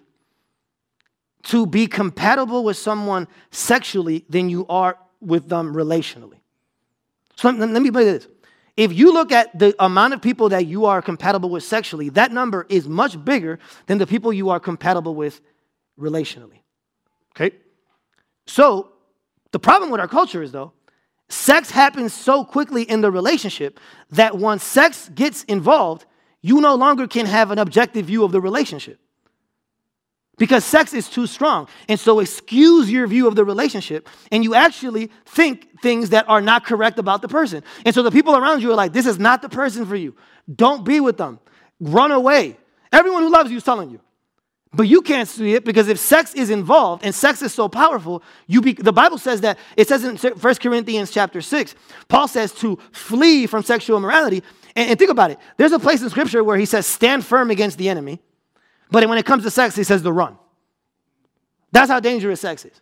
to be compatible with someone sexually than you are with them relationally? So let me put this. If you look at the amount of people that you are compatible with sexually, that number is much bigger than the people you are compatible with relationally. Okay? So, the problem with our culture is, though, Sex happens so quickly in the relationship that once sex gets involved, you no longer can have an objective view of the relationship. Because sex is too strong. And so skews your view of the relationship, and you actually think things that are not correct about the person. And so the people around you are like, this is not the person for you. Don't be with them. Run away. Everyone who loves you is telling you. But you can't see it because if sex is involved and sex is so powerful, you be, the Bible says that it says in 1 Corinthians chapter 6, Paul says to flee from sexual immorality. And, and think about it. There's a place in scripture where he says stand firm against the enemy. But when it comes to sex, he says to run. That's how dangerous sex is.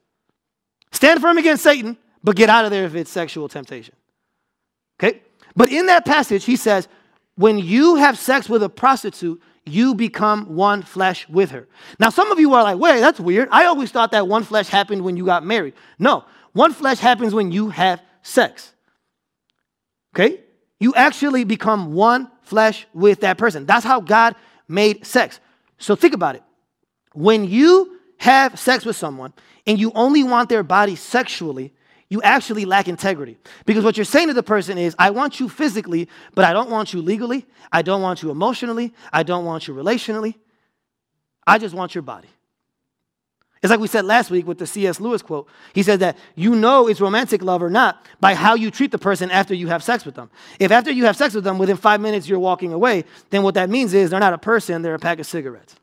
Stand firm against Satan, but get out of there if it's sexual temptation. Okay? But in that passage, he says, when you have sex with a prostitute, you become one flesh with her. Now, some of you are like, wait, that's weird. I always thought that one flesh happened when you got married. No, one flesh happens when you have sex. Okay? You actually become one flesh with that person. That's how God made sex. So think about it. When you have sex with someone and you only want their body sexually, you actually lack integrity. Because what you're saying to the person is, I want you physically, but I don't want you legally. I don't want you emotionally. I don't want you relationally. I just want your body. It's like we said last week with the C.S. Lewis quote. He said that you know it's romantic love or not by how you treat the person after you have sex with them. If after you have sex with them, within five minutes you're walking away, then what that means is they're not a person, they're a pack of cigarettes.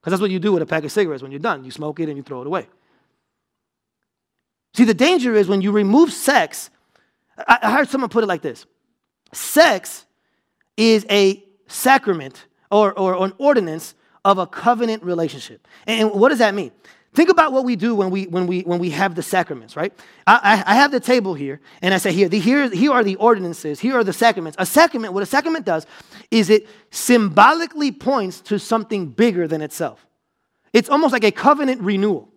Because that's what you do with a pack of cigarettes when you're done. You smoke it and you throw it away. See, the danger is when you remove sex, I heard someone put it like this sex is a sacrament or, or an ordinance of a covenant relationship. And what does that mean? Think about what we do when we, when we, when we have the sacraments, right? I, I, I have the table here, and I say, here, the, here, here are the ordinances, here are the sacraments. A sacrament, what a sacrament does is it symbolically points to something bigger than itself. It's almost like a covenant renewal.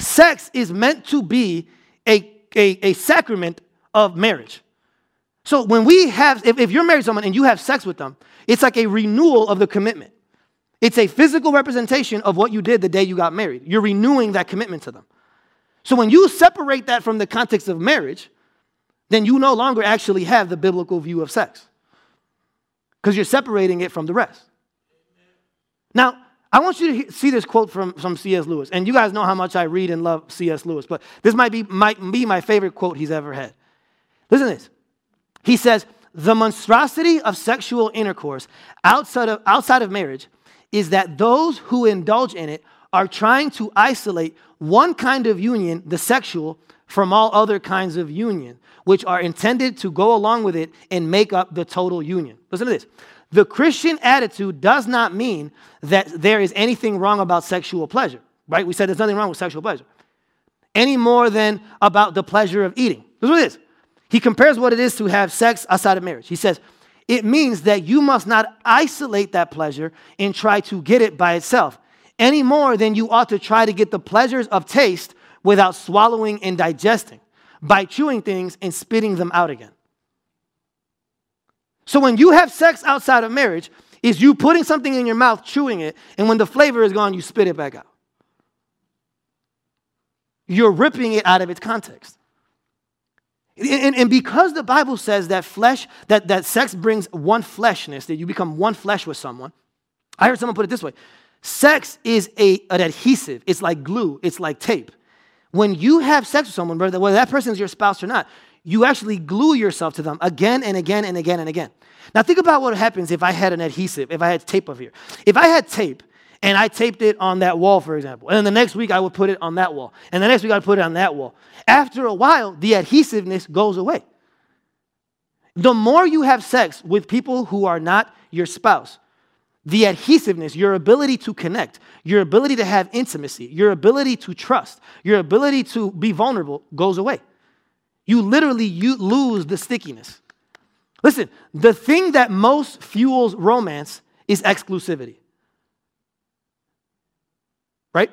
Sex is meant to be a, a, a sacrament of marriage. So when we have, if, if you're married to someone and you have sex with them, it's like a renewal of the commitment. It's a physical representation of what you did the day you got married. You're renewing that commitment to them. So when you separate that from the context of marriage, then you no longer actually have the biblical view of sex because you're separating it from the rest. Now, I want you to see this quote from, from C.S. Lewis. And you guys know how much I read and love C.S. Lewis, but this might be, might be my favorite quote he's ever had. Listen to this. He says, The monstrosity of sexual intercourse outside of, outside of marriage is that those who indulge in it are trying to isolate one kind of union, the sexual, from all other kinds of union, which are intended to go along with it and make up the total union. Listen to this. The Christian attitude does not mean that there is anything wrong about sexual pleasure, right? We said there's nothing wrong with sexual pleasure, any more than about the pleasure of eating. Listen to this. He compares what it is to have sex outside of marriage. He says, it means that you must not isolate that pleasure and try to get it by itself any more than you ought to try to get the pleasures of taste without swallowing and digesting, by chewing things and spitting them out again. So when you have sex outside of marriage, is you putting something in your mouth, chewing it, and when the flavor is gone, you spit it back out. You're ripping it out of its context. And, and, because the Bible says that flesh, that, that sex brings one fleshness, that you become one flesh with someone, I heard someone put it this way sex is a, an adhesive, it's like glue, it's like tape. When you have sex with someone, whether that person is your spouse or not, you actually glue yourself to them again and again and again and again. Now, think about what happens if I had an adhesive, if I had tape over here. If I had tape and I taped it on that wall, for example. And then the next week I would put it on that wall. And the next week I would put it on that wall. After a while, the adhesiveness goes away. The more you have sex with people who are not your spouse, the adhesiveness, your ability to connect, your ability to have intimacy, your ability to trust, your ability to be vulnerable goes away. You literally you lose the stickiness. Listen, the thing that most fuels romance is exclusivity right?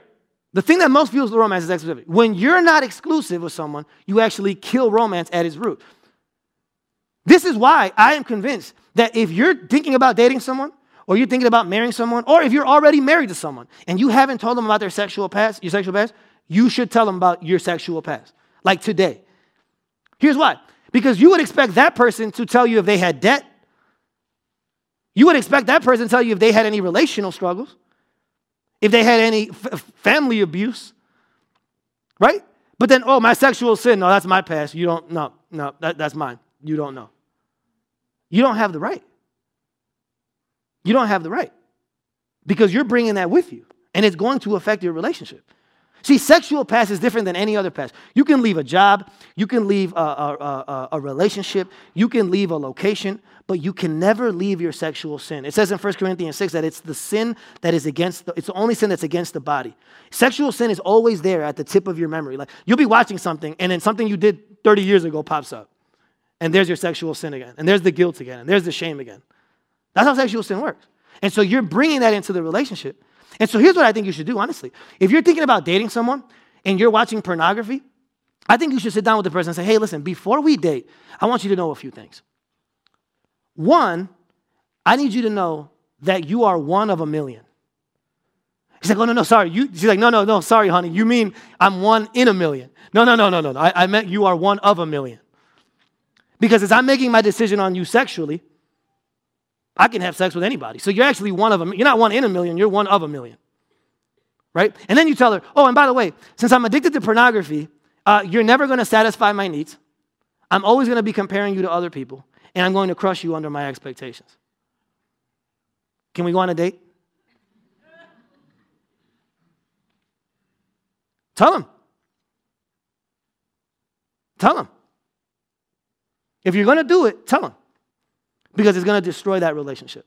The thing that most fuels the romance is exclusivity. When you're not exclusive with someone, you actually kill romance at its root. This is why I am convinced that if you're thinking about dating someone, or you're thinking about marrying someone, or if you're already married to someone and you haven't told them about their sexual past, your sexual past, you should tell them about your sexual past, like today. Here's why. Because you would expect that person to tell you if they had debt. You would expect that person to tell you if they had any relational struggles if they had any f- family abuse, right? But then, oh, my sexual sin, no, that's my past. You don't, no, no, that, that's mine. You don't know. You don't have the right. You don't have the right because you're bringing that with you and it's going to affect your relationship. See, sexual past is different than any other past. You can leave a job, you can leave a, a, a, a, relationship, you can leave a location, but you can never leave your sexual sin. It says in 1 Corinthians 6 that it's the sin that is against, the, it's the only sin that's against the body. Sexual sin is always there at the tip of your memory. Like you'll be watching something and then something you did 30 years ago pops up. And there's your sexual sin again. And there's the guilt again. And there's the shame again. That's how sexual sin works. And so you're bringing that into the relationship. And so here's what I think you should do, honestly. If you're thinking about dating someone and you're watching pornography, I think you should sit down with the person and say, hey, listen, before we date, I want you to know a few things. One, I need you to know that you are one of a million. He's like, oh, no, no, sorry. You, she's like, no, no, no, sorry, honey. You mean I'm one in a million. No, no, no, no, no. I, I meant you are one of a million. Because as I'm making my decision on you sexually, I can have sex with anybody. So you're actually one of them. You're not one in a million, you're one of a million. Right? And then you tell her, oh, and by the way, since I'm addicted to pornography, uh, you're never going to satisfy my needs. I'm always going to be comparing you to other people, and I'm going to crush you under my expectations. Can we go on a date? Tell him. Tell him. If you're going to do it, tell him because it's going to destroy that relationship.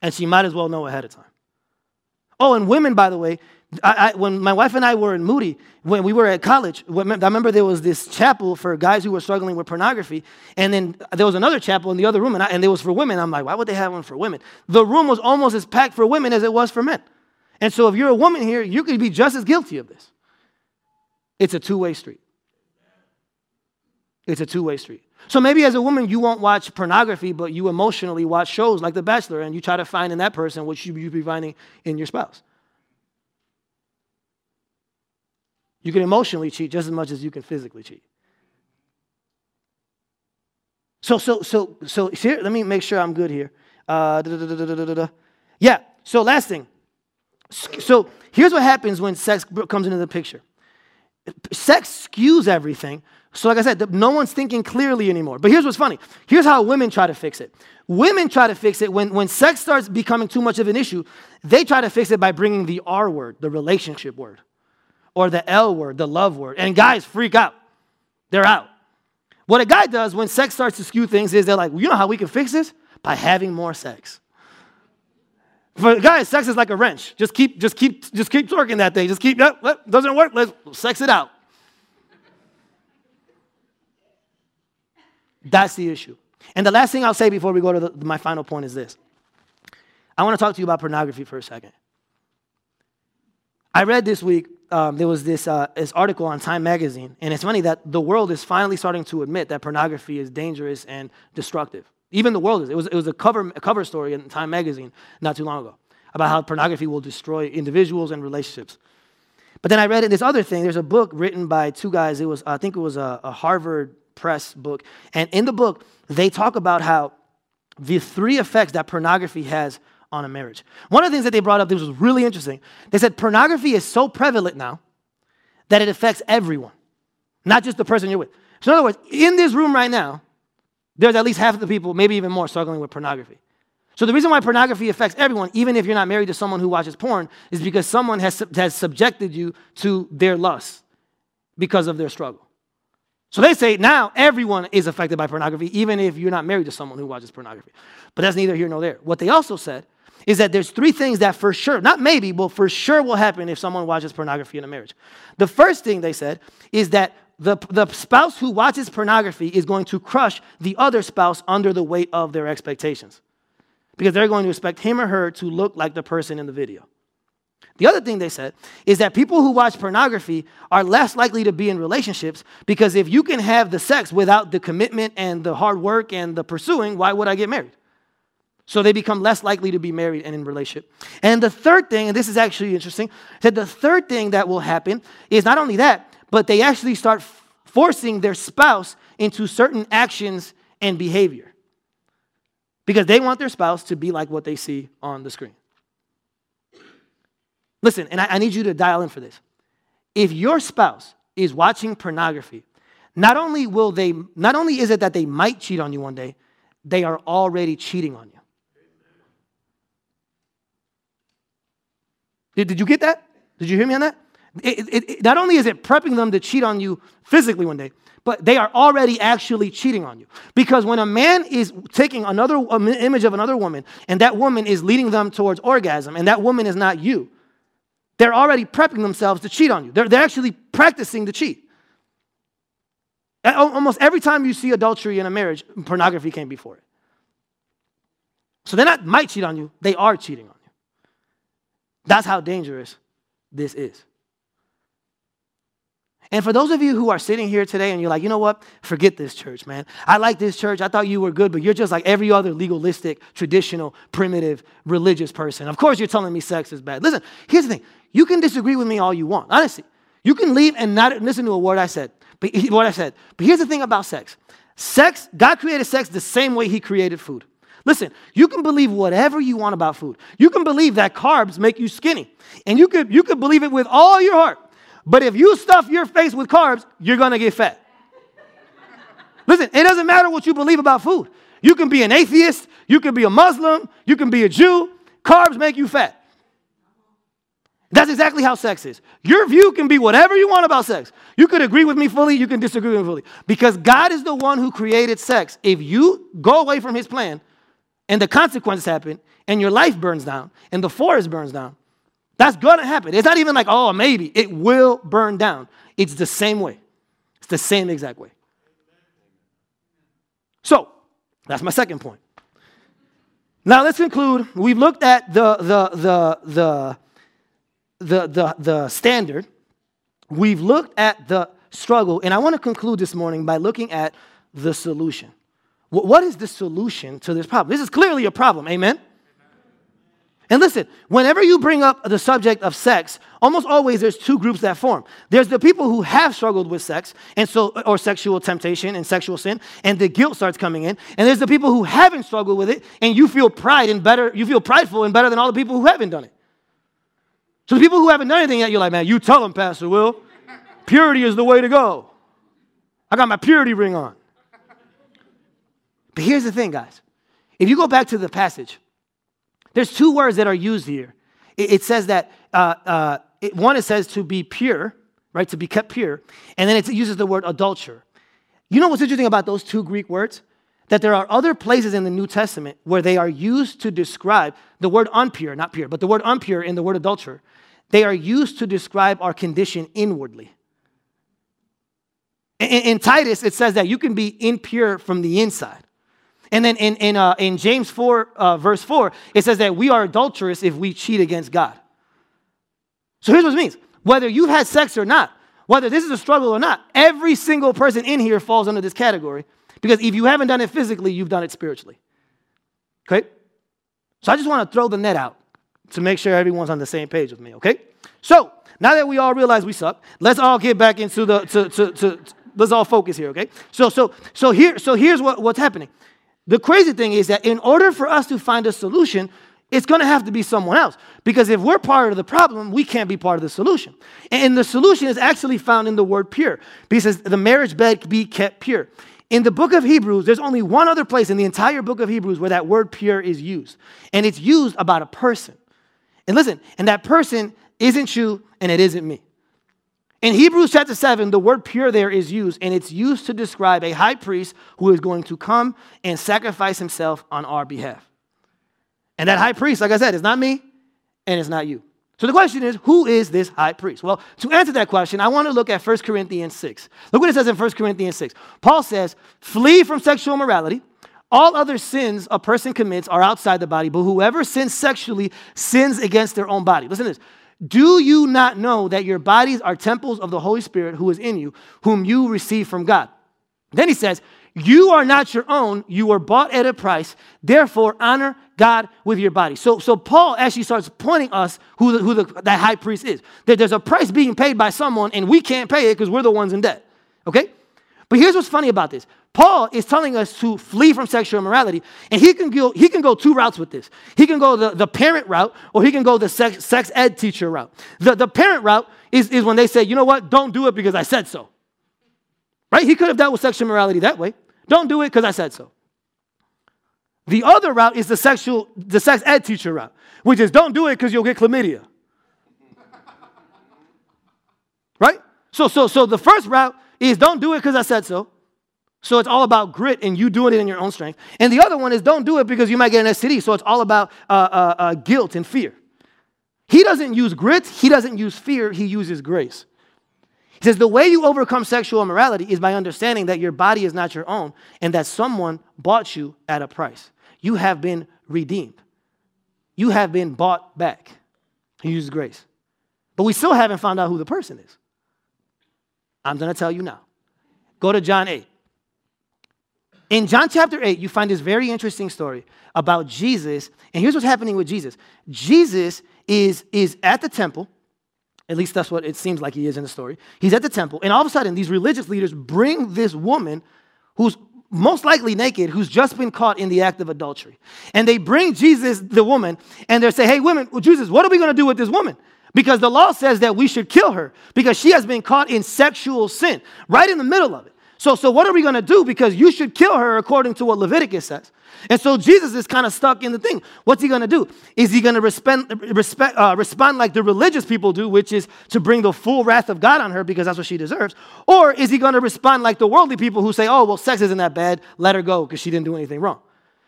And she might as well know ahead of time. Oh, and women, by the way, I, I, when my wife and I were in Moody, when we were at college, I remember there was this chapel for guys who were struggling with pornography, and then there was another chapel in the other room, and, I, and it was for women. I'm like, why would they have one for women? The room was almost as packed for women as it was for men. And so if you're a woman here, you could be just as guilty of this. It's a two way street. It's a two way street. So maybe as a woman, you won't watch pornography, but you emotionally watch shows like The Bachelor, and you try to find in that person what you would be finding in your spouse. You can emotionally cheat just as much as you can physically cheat. So, so, so, so here, let me make sure I'm good here. Uh, yeah, so last thing. So here's what happens when sex comes into the picture sex skews everything. So, like I said, no one's thinking clearly anymore. But here's what's funny here's how women try to fix it. Women try to fix it when, when sex starts becoming too much of an issue, they try to fix it by bringing the R word, the relationship word or the L word, the love word. And guys freak out. They're out. What a guy does when sex starts to skew things is they're like, well, you know how we can fix this? By having more sex. For guys, sex is like a wrench. Just keep, just keep, just keep twerking that thing. Just keep, yep, yep doesn't work. Let's sex it out. That's the issue. And the last thing I'll say before we go to the, my final point is this. I want to talk to you about pornography for a second. I read this week um, there was this, uh, this article on Time Magazine, and it's funny that the world is finally starting to admit that pornography is dangerous and destructive. Even the world is. It was, it was a, cover, a cover story in Time Magazine not too long ago about how pornography will destroy individuals and relationships. But then I read this other thing. There's a book written by two guys. It was, I think it was a, a Harvard Press book. And in the book, they talk about how the three effects that pornography has on a marriage. One of the things that they brought up that was really interesting, they said pornography is so prevalent now that it affects everyone, not just the person you're with. So, in other words, in this room right now, there's at least half of the people, maybe even more, struggling with pornography. So, the reason why pornography affects everyone, even if you're not married to someone who watches porn, is because someone has, has subjected you to their lust because of their struggle. So they say now everyone is affected by pornography, even if you're not married to someone who watches pornography. But that's neither here nor there. What they also said is that there's three things that for sure, not maybe, but for sure will happen if someone watches pornography in a marriage. The first thing they said is that the, the spouse who watches pornography is going to crush the other spouse under the weight of their expectations because they're going to expect him or her to look like the person in the video. The other thing they said is that people who watch pornography are less likely to be in relationships because if you can have the sex without the commitment and the hard work and the pursuing, why would I get married? So they become less likely to be married and in relationship. And the third thing, and this is actually interesting, that the third thing that will happen is not only that, but they actually start forcing their spouse into certain actions and behavior. Because they want their spouse to be like what they see on the screen. Listen, and I, I need you to dial in for this. If your spouse is watching pornography, not only will they, not only is it that they might cheat on you one day, they are already cheating on you. Did, did you get that? Did you hear me on that? It, it, not only is it prepping them to cheat on you physically one day, but they are already actually cheating on you. Because when a man is taking another image of another woman and that woman is leading them towards orgasm and that woman is not you, they're already prepping themselves to cheat on you. They're, they're actually practicing to cheat. Almost every time you see adultery in a marriage, pornography came before it. So they're not might cheat on you, they are cheating on you. That's how dangerous this is. And for those of you who are sitting here today and you're like, you know what? Forget this church, man. I like this church. I thought you were good, but you're just like every other legalistic, traditional, primitive, religious person. Of course, you're telling me sex is bad. Listen, here's the thing you can disagree with me all you want. Honestly, you can leave and not listen to a word I said. But what I said. But here's the thing about sex. Sex, God created sex the same way He created food. Listen, you can believe whatever you want about food. You can believe that carbs make you skinny. And you could, you could believe it with all your heart. But if you stuff your face with carbs, you're gonna get fat. Listen, it doesn't matter what you believe about food. You can be an atheist, you can be a Muslim, you can be a Jew. Carbs make you fat. That's exactly how sex is. Your view can be whatever you want about sex. You could agree with me fully, you can disagree with me fully. Because God is the one who created sex. If you go away from his plan, and the consequences happen, and your life burns down, and the forest burns down, That's gonna happen. It's not even like, oh, maybe. It will burn down. It's the same way. It's the same exact way. So, that's my second point. Now let's conclude. We've looked at the the the the the the, the standard. We've looked at the struggle, and I want to conclude this morning by looking at the solution. What is the solution to this problem? This is clearly a problem. Amen. And listen, whenever you bring up the subject of sex, almost always there's two groups that form. There's the people who have struggled with sex and so or sexual temptation and sexual sin, and the guilt starts coming in. And there's the people who haven't struggled with it, and you feel pride and better, you feel prideful and better than all the people who haven't done it. So the people who haven't done anything yet, you're like, man, you tell them, Pastor Will, purity is the way to go. I got my purity ring on. But here's the thing, guys. If you go back to the passage, there's two words that are used here. It, it says that uh, uh, it, one, it says to be pure, right, to be kept pure, and then it uses the word adulterer. You know what's interesting about those two Greek words? That there are other places in the New Testament where they are used to describe the word unpure, not pure, but the word unpure and the word adulterer. They are used to describe our condition inwardly. In, in Titus, it says that you can be impure from the inside. And then in, in, uh, in James 4, uh, verse 4, it says that we are adulterous if we cheat against God. So here's what it means whether you've had sex or not, whether this is a struggle or not, every single person in here falls under this category because if you haven't done it physically, you've done it spiritually. Okay? So I just want to throw the net out to make sure everyone's on the same page with me, okay? So now that we all realize we suck, let's all get back into the to, to, to, to let's all focus here, okay? So so so here so here's what, what's happening. The crazy thing is that in order for us to find a solution, it's going to have to be someone else. Because if we're part of the problem, we can't be part of the solution. And the solution is actually found in the word pure, because the marriage bed be kept pure. In the book of Hebrews, there's only one other place in the entire book of Hebrews where that word pure is used. And it's used about a person. And listen, and that person isn't you and it isn't me. In Hebrews chapter 7, the word pure there is used, and it's used to describe a high priest who is going to come and sacrifice himself on our behalf. And that high priest, like I said, is not me and it's not you. So the question is, who is this high priest? Well, to answer that question, I want to look at 1 Corinthians 6. Look what it says in 1 Corinthians 6. Paul says, Flee from sexual immorality. All other sins a person commits are outside the body, but whoever sins sexually sins against their own body. Listen to this. Do you not know that your bodies are temples of the Holy Spirit who is in you, whom you receive from God? Then he says, You are not your own, you were bought at a price. Therefore, honor God with your body. So, so Paul actually starts pointing us who, the, who the, that high priest is. That there's a price being paid by someone, and we can't pay it because we're the ones in debt. Okay? But here's what's funny about this Paul is telling us to flee from sexual immorality, and he can go, he can go two routes with this. He can go the, the parent route, or he can go the sex, sex ed teacher route. The, the parent route is, is when they say, you know what, don't do it because I said so. Right? He could have dealt with sexual immorality that way. Don't do it because I said so. The other route is the sexual, the sex ed teacher route, which is don't do it because you'll get chlamydia. right? So, so, so the first route is don't do it because I said so. So it's all about grit and you doing it in your own strength. And the other one is don't do it because you might get an STD. So it's all about uh, uh, uh, guilt and fear. He doesn't use grit, he doesn't use fear, he uses grace. He says the way you overcome sexual immorality is by understanding that your body is not your own and that someone bought you at a price. You have been redeemed, you have been bought back. He uses grace. But we still haven't found out who the person is. I'm going to tell you now. Go to John 8. In John chapter 8, you find this very interesting story about Jesus. And here's what's happening with Jesus Jesus is, is at the temple. At least that's what it seems like he is in the story. He's at the temple, and all of a sudden, these religious leaders bring this woman who's most likely naked, who's just been caught in the act of adultery. And they bring Jesus, the woman, and they say, Hey, women, Jesus, what are we going to do with this woman? Because the law says that we should kill her because she has been caught in sexual sin, right in the middle of it. So, so what are we going to do? Because you should kill her according to what Leviticus says. And so Jesus is kind of stuck in the thing. What's he going to do? Is he going to respond, respect, uh, respond like the religious people do, which is to bring the full wrath of God on her because that's what she deserves? Or is he going to respond like the worldly people who say, oh, well, sex isn't that bad, let her go because she didn't do anything wrong?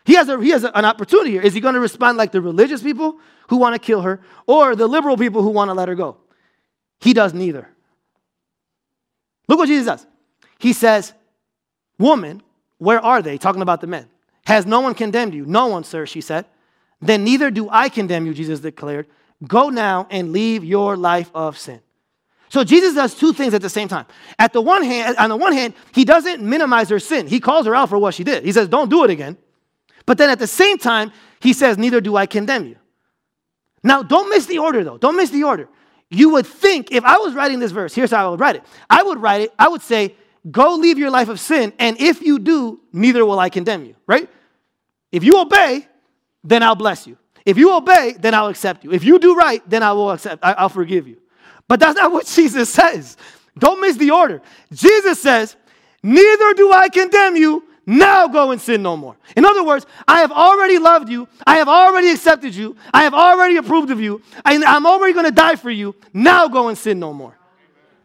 He has, a, he has a, an opportunity here. Is he going to respond like the religious people who want to kill her or the liberal people who want to let her go? He does neither. Look what Jesus does. He says, Woman, where are they? Talking about the men. Has no one condemned you? No one, sir, she said. Then neither do I condemn you, Jesus declared. Go now and leave your life of sin. So Jesus does two things at the same time. At the one hand, on the one hand, he doesn't minimize her sin. He calls her out for what she did. He says, "Don't do it again." But then at the same time, he says, "Neither do I condemn you." Now, don't miss the order though. Don't miss the order. You would think if I was writing this verse, here's how I would write it. I would write it, I would say, "Go leave your life of sin, and if you do, neither will I condemn you." Right? If you obey, then I'll bless you. If you obey, then I'll accept you. If you do right, then I will accept, I'll forgive you. But that's not what Jesus says. Don't miss the order. Jesus says, Neither do I condemn you. Now go and sin no more. In other words, I have already loved you. I have already accepted you. I have already approved of you. And I'm already going to die for you. Now go and sin no more.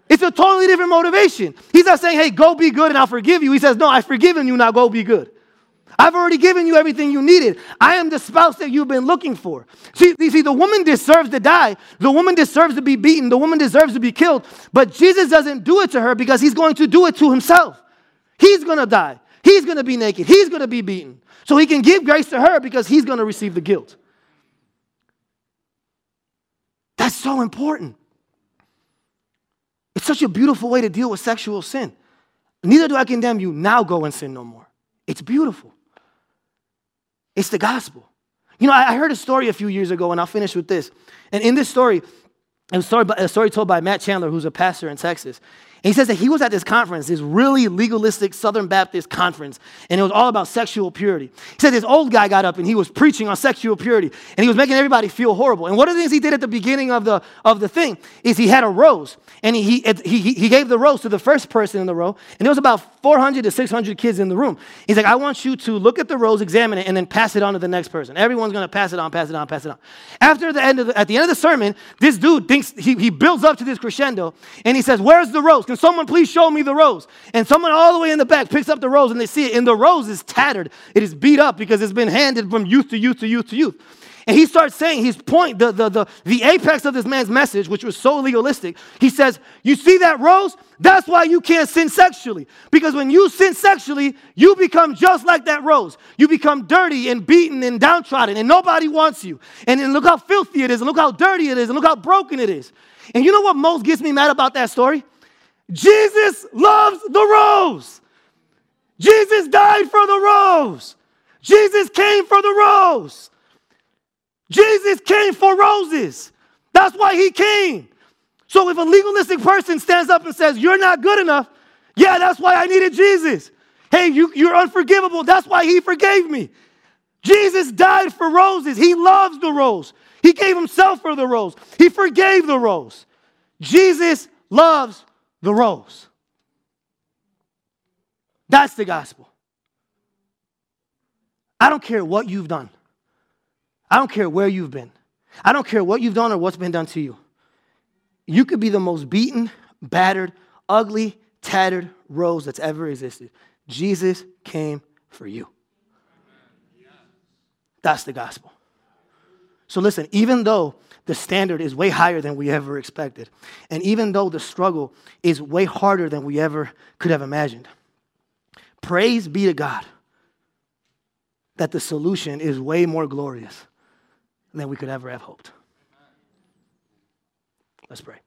It's a totally different motivation. He's not saying, hey, go be good and I'll forgive you. He says, no, I've forgiven you. Now go be good. I've already given you everything you needed. I am the spouse that you've been looking for. See, you see, the woman deserves to die. The woman deserves to be beaten. The woman deserves to be killed. But Jesus doesn't do it to her because he's going to do it to himself. He's going to die. He's going to be naked. He's going to be beaten. So he can give grace to her because he's going to receive the guilt. That's so important. It's such a beautiful way to deal with sexual sin. Neither do I condemn you. Now go and sin no more. It's beautiful. It's the gospel. You know, I heard a story a few years ago, and I'll finish with this. And in this story, it was a story, a story told by Matt Chandler, who's a pastor in Texas. He says that he was at this conference, this really legalistic Southern Baptist conference, and it was all about sexual purity. He said this old guy got up and he was preaching on sexual purity, and he was making everybody feel horrible. And one of the things he did at the beginning of the, of the thing is he had a rose, and he, he, he, he gave the rose to the first person in the row, and there was about 400 to 600 kids in the room. He's like, I want you to look at the rose, examine it, and then pass it on to the next person. Everyone's going to pass it on, pass it on, pass it on. After the end of the, at the end of the sermon, this dude thinks he, he builds up to this crescendo, and he says, Where's the rose? Can someone please show me the rose? And someone all the way in the back picks up the rose and they see it. And the rose is tattered. It is beat up because it's been handed from youth to youth to youth to youth. And he starts saying his point, the, the, the, the apex of this man's message, which was so legalistic. He says, You see that rose? That's why you can't sin sexually. Because when you sin sexually, you become just like that rose. You become dirty and beaten and downtrodden, and nobody wants you. And then look how filthy it is, and look how dirty it is, and look how broken it is. And you know what most gets me mad about that story? Jesus loves the rose. Jesus died for the rose. Jesus came for the rose. Jesus came for roses. That's why he came. So if a legalistic person stands up and says, You're not good enough, yeah, that's why I needed Jesus. Hey, you, you're unforgivable. That's why he forgave me. Jesus died for roses. He loves the rose. He gave himself for the rose. He forgave the rose. Jesus loves the rose. That's the gospel. I don't care what you've done. I don't care where you've been. I don't care what you've done or what's been done to you. You could be the most beaten, battered, ugly, tattered rose that's ever existed. Jesus came for you. That's the gospel. So listen, even though the standard is way higher than we ever expected. And even though the struggle is way harder than we ever could have imagined, praise be to God that the solution is way more glorious than we could ever have hoped. Let's pray.